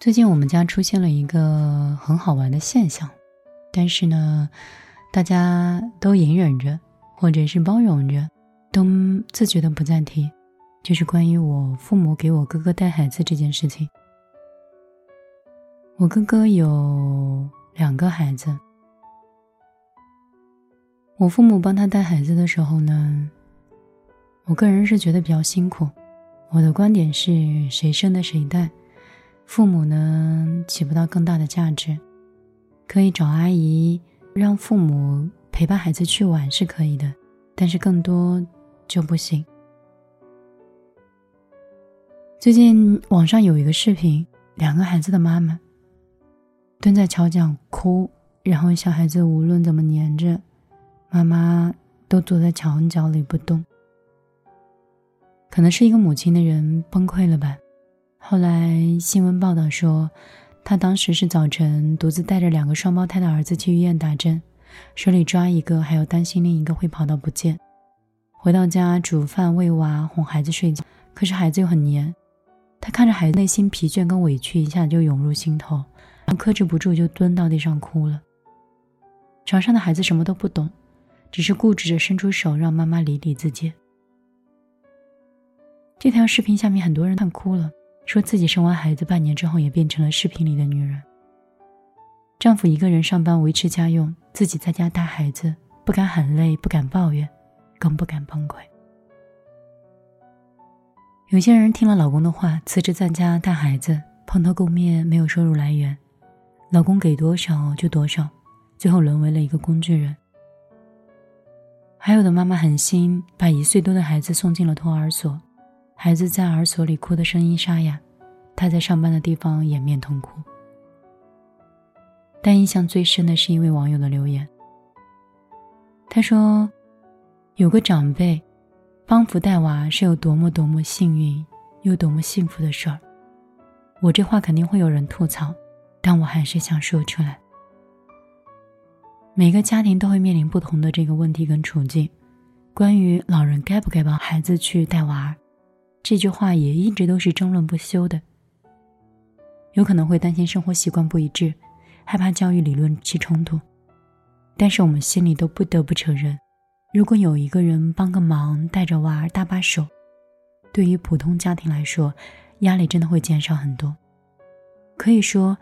最近我们家出现了一个很好玩的现象，但是呢，大家都隐忍着，或者是包容着，都自觉的不再提，就是关于我父母给我哥哥带孩子这件事情。我哥哥有两个孩子，我父母帮他带孩子的时候呢，我个人是觉得比较辛苦。我的观点是谁生的谁带。父母呢起不到更大的价值，可以找阿姨让父母陪伴孩子去玩是可以的，但是更多就不行。最近网上有一个视频，两个孩子的妈妈蹲在桥角哭，然后小孩子无论怎么黏着妈妈，都坐在墙角里不动。可能是一个母亲的人崩溃了吧。后来新闻报道说，他当时是早晨独自带着两个双胞胎的儿子去医院打针，手里抓一个，还要担心另一个会跑到不见。回到家煮饭喂娃哄孩子睡觉，可是孩子又很黏，他看着孩子内心疲倦跟委屈一下就涌入心头，克制不住就蹲到地上哭了。床上的孩子什么都不懂，只是固执着伸出手让妈妈理理自己。这条视频下面很多人看哭了。说自己生完孩子半年之后也变成了视频里的女人。丈夫一个人上班维持家用，自己在家带孩子，不敢喊累，不敢抱怨，更不敢崩溃。有些人听了老公的话，辞职在家带孩子，蓬头垢面，没有收入来源，老公给多少就多少，最后沦为了一个工具人。还有的妈妈狠心把一岁多的孩子送进了托儿所。孩子在儿所里哭的声音沙哑，他在上班的地方掩面痛哭。但印象最深的是一位网友的留言。他说：“有个长辈帮扶带娃是有多么多么幸运，又多么幸福的事儿。”我这话肯定会有人吐槽，但我还是想说出来。每个家庭都会面临不同的这个问题跟处境。关于老人该不该帮孩子去带娃儿？这句话也一直都是争论不休的。有可能会担心生活习惯不一致，害怕教育理论起冲突。但是我们心里都不得不承认，如果有一个人帮个忙，带着娃儿搭把手，对于普通家庭来说，压力真的会减少很多。可以说，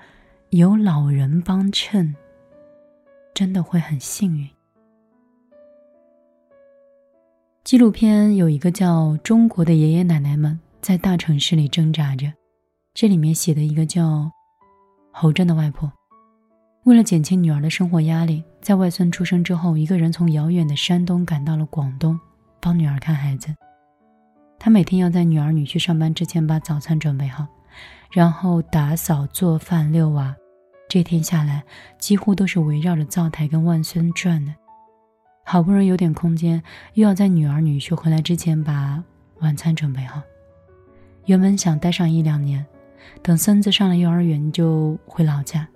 有老人帮衬，真的会很幸运。纪录片有一个叫《中国的爷爷奶奶们在大城市里挣扎着》，这里面写的一个叫侯震的外婆，为了减轻女儿的生活压力，在外孙出生之后，一个人从遥远的山东赶到了广东，帮女儿看孩子。他每天要在女儿女婿上班之前把早餐准备好，然后打扫、做饭、遛娃，这天下来几乎都是围绕着灶台跟外孙转的。好不容易有点空间，又要在女儿女婿回来之前把晚餐准备好。原本想待上一两年，等孙子上了幼儿园就回老家，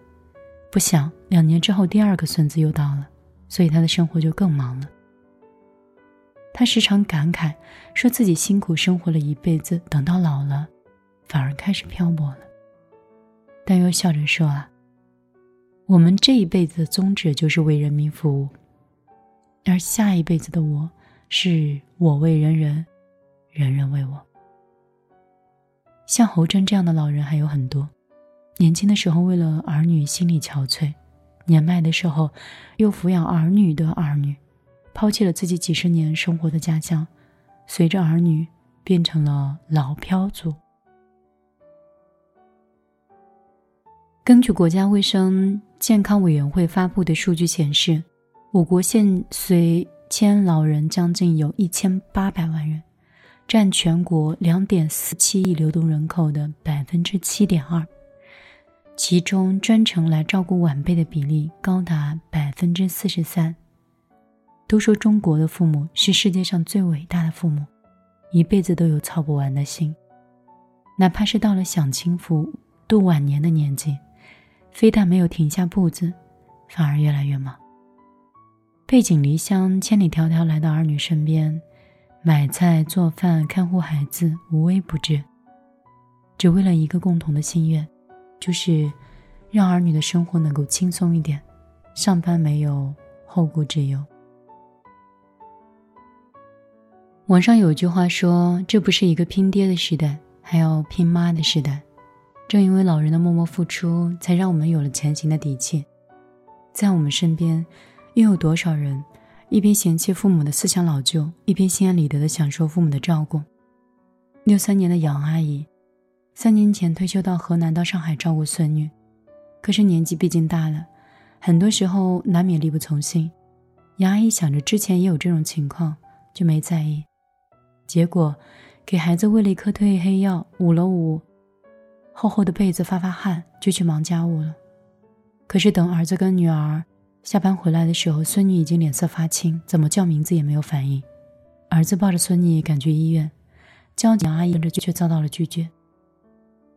不想两年之后第二个孙子又到了，所以他的生活就更忙了。他时常感慨，说自己辛苦生活了一辈子，等到老了，反而开始漂泊了。但又笑着说啊，我们这一辈子的宗旨就是为人民服务。而下一辈子的我，是我为人人，人人为我。像侯震这样的老人还有很多，年轻的时候为了儿女心力憔悴，年迈的时候又抚养儿女的儿女，抛弃了自己几十年生活的家乡，随着儿女变成了老漂族。根据国家卫生健康委员会发布的数据显示。我国现随迁老人将近有一千八百万人，占全国两点四七亿流动人口的百分之七点二，其中专程来照顾晚辈的比例高达百分之四十三。都说中国的父母是世界上最伟大的父母，一辈子都有操不完的心，哪怕是到了享清福、度晚年的年纪，非但没有停下步子，反而越来越忙。背井离乡，千里迢迢来到儿女身边，买菜、做饭、看护孩子，无微不至，只为了一个共同的心愿：就是让儿女的生活能够轻松一点，上班没有后顾之忧。网上有句话说：“这不是一个拼爹的时代，还要拼妈的时代。”正因为老人的默默付出，才让我们有了前行的底气。在我们身边，又有多少人一边嫌弃父母的思想老旧，一边心安理得的享受父母的照顾？六三年的杨阿姨，三年前退休到河南、到上海照顾孙女，可是年纪毕竟大了，很多时候难免力不从心。杨阿姨想着之前也有这种情况，就没在意。结果，给孩子喂了一颗褪黑药，捂了捂厚厚的被子，发发汗，就去忙家务了。可是等儿子跟女儿下班回来的时候，孙女已经脸色发青，怎么叫名字也没有反应。儿子抱着孙女赶去医院，交警阿姨跟着却遭到了拒绝。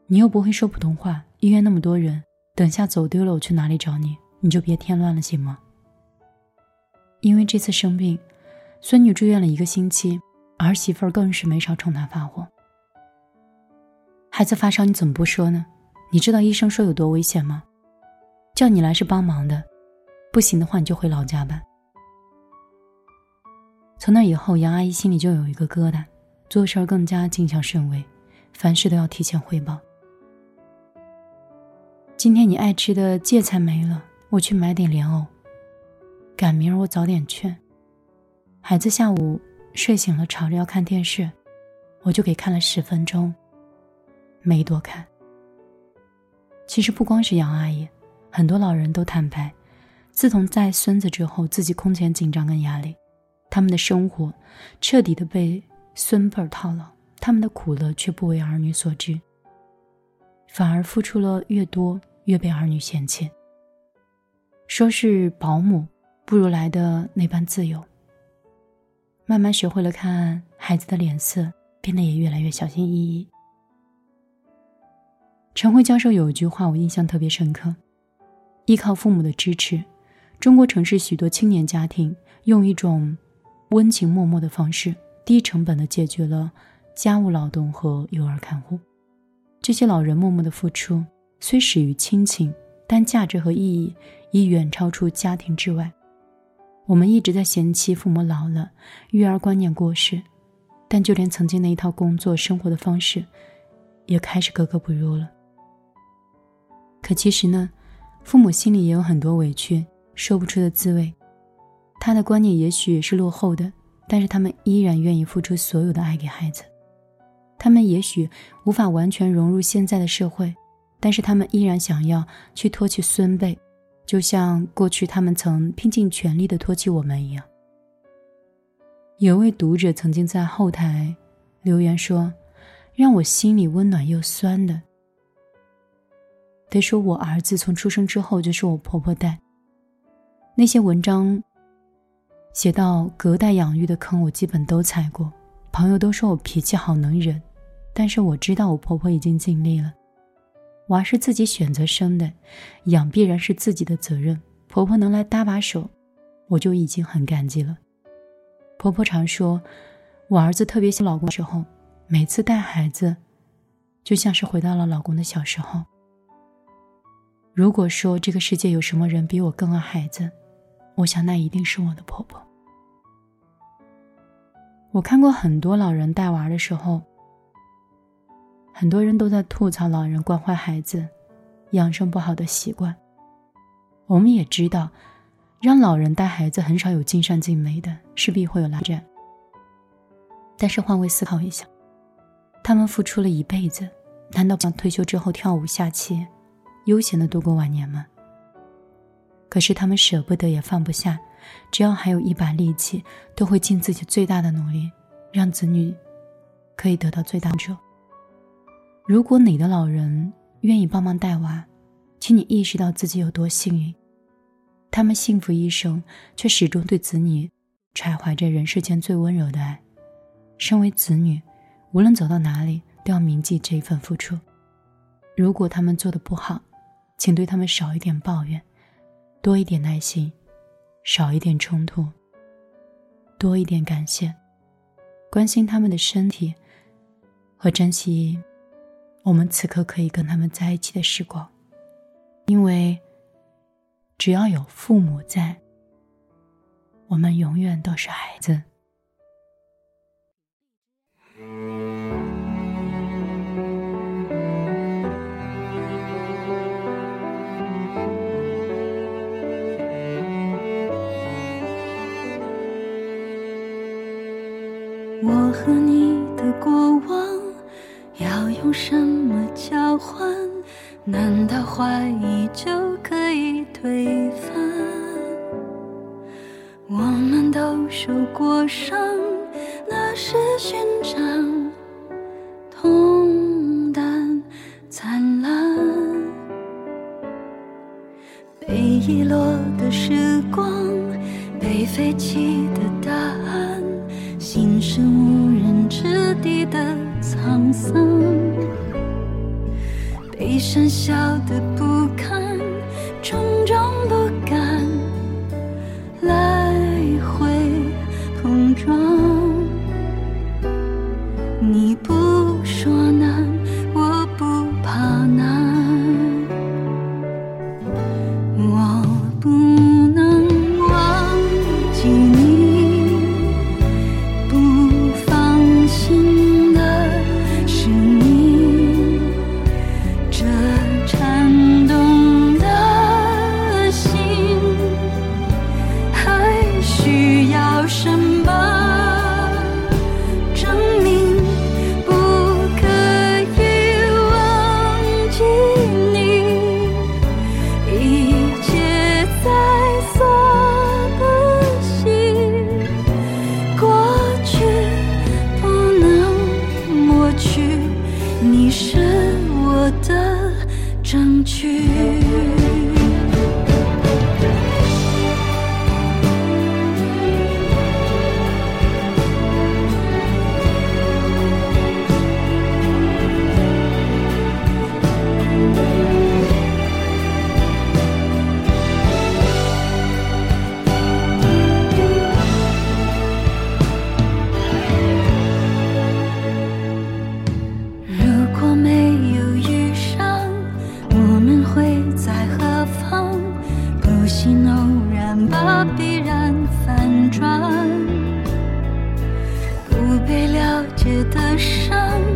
你又不会说普通话，医院那么多人，等下走丢了，我去哪里找你？你就别添乱了，行吗？因为这次生病，孙女住院了一个星期。儿媳妇儿更是没少冲他发火。孩子发烧，你怎么不说呢？你知道医生说有多危险吗？叫你来是帮忙的，不行的话你就回老家吧。从那以后，杨阿姨心里就有一个疙瘩，做事更加谨小慎微，凡事都要提前汇报。今天你爱吃的芥菜没了，我去买点莲藕。赶明儿我早点去。孩子下午。睡醒了，吵着要看电视，我就给看了十分钟，没多看。其实不光是杨阿姨，很多老人都坦白，自从带孙子之后，自己空前紧张跟压力，他们的生活彻底的被孙辈儿套牢，他们的苦乐却不为儿女所知，反而付出了越多，越被儿女嫌弃。说是保姆，不如来的那般自由。慢慢学会了看孩子的脸色，变得也越来越小心翼翼。陈辉教授有一句话我印象特别深刻：依靠父母的支持，中国城市许多青年家庭用一种温情脉脉的方式，低成本的解决了家务劳动和幼儿看护。这些老人默默的付出，虽始于亲情，但价值和意义已远超出家庭之外。我们一直在嫌弃父母老了，育儿观念过时，但就连曾经那一套工作生活的方式，也开始格格不入了。可其实呢，父母心里也有很多委屈，说不出的滋味。他的观念也许是落后的，但是他们依然愿意付出所有的爱给孩子。他们也许无法完全融入现在的社会，但是他们依然想要去托起孙辈。就像过去他们曾拼尽全力的托起我们一样。有位读者曾经在后台留言说：“让我心里温暖又酸的，得说我儿子从出生之后就是我婆婆带。那些文章写到隔代养育的坑，我基本都踩过。朋友都说我脾气好能忍，但是我知道我婆婆已经尽力了。”娃是自己选择生的，养必然是自己的责任。婆婆能来搭把手，我就已经很感激了。婆婆常说，我儿子特别像老公的时候，每次带孩子，就像是回到了老公的小时候。如果说这个世界有什么人比我更爱孩子，我想那一定是我的婆婆。我看过很多老人带娃的时候。很多人都在吐槽老人惯坏孩子，养成不好的习惯。我们也知道，让老人带孩子很少有尽善尽美的，势必会有拉战。但是换位思考一下，他们付出了一辈子，难道想退休之后跳舞下棋，悠闲的度过晚年吗？可是他们舍不得也放不下，只要还有一把力气，都会尽自己最大的努力，让子女可以得到最大者。如果你的老人愿意帮忙带娃，请你意识到自己有多幸运。他们幸福一生，却始终对子女揣怀着人世间最温柔的爱。身为子女，无论走到哪里，都要铭记这一份付出。如果他们做的不好，请对他们少一点抱怨，多一点耐心，少一点冲突，多一点感谢，关心他们的身体，和珍惜。我们此刻可以跟他们在一起的时光。因为只要有父母在，我们永远都是孩子。我和你的过往要用什么交换？难道怀疑就可以推翻？我们都受过伤，那是勋章，痛淡灿烂。被遗落的时光，被废弃的答案。心是无人之地的沧桑，悲伤笑的不别的伤。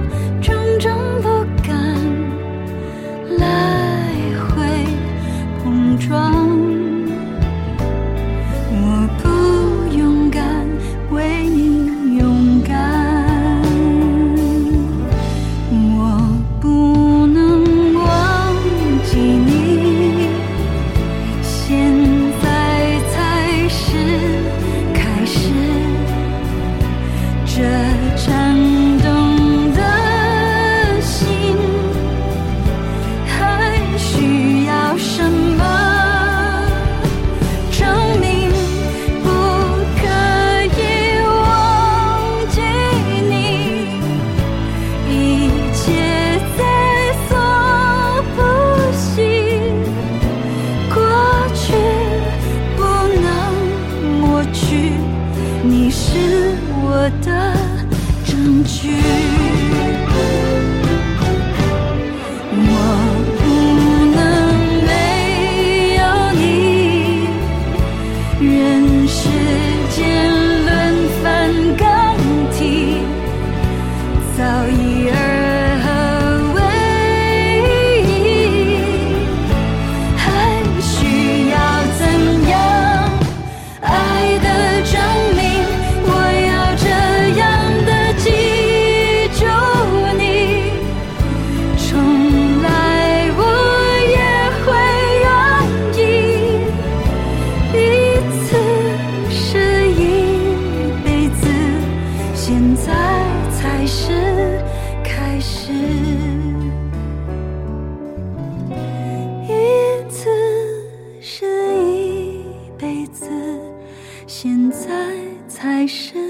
才是。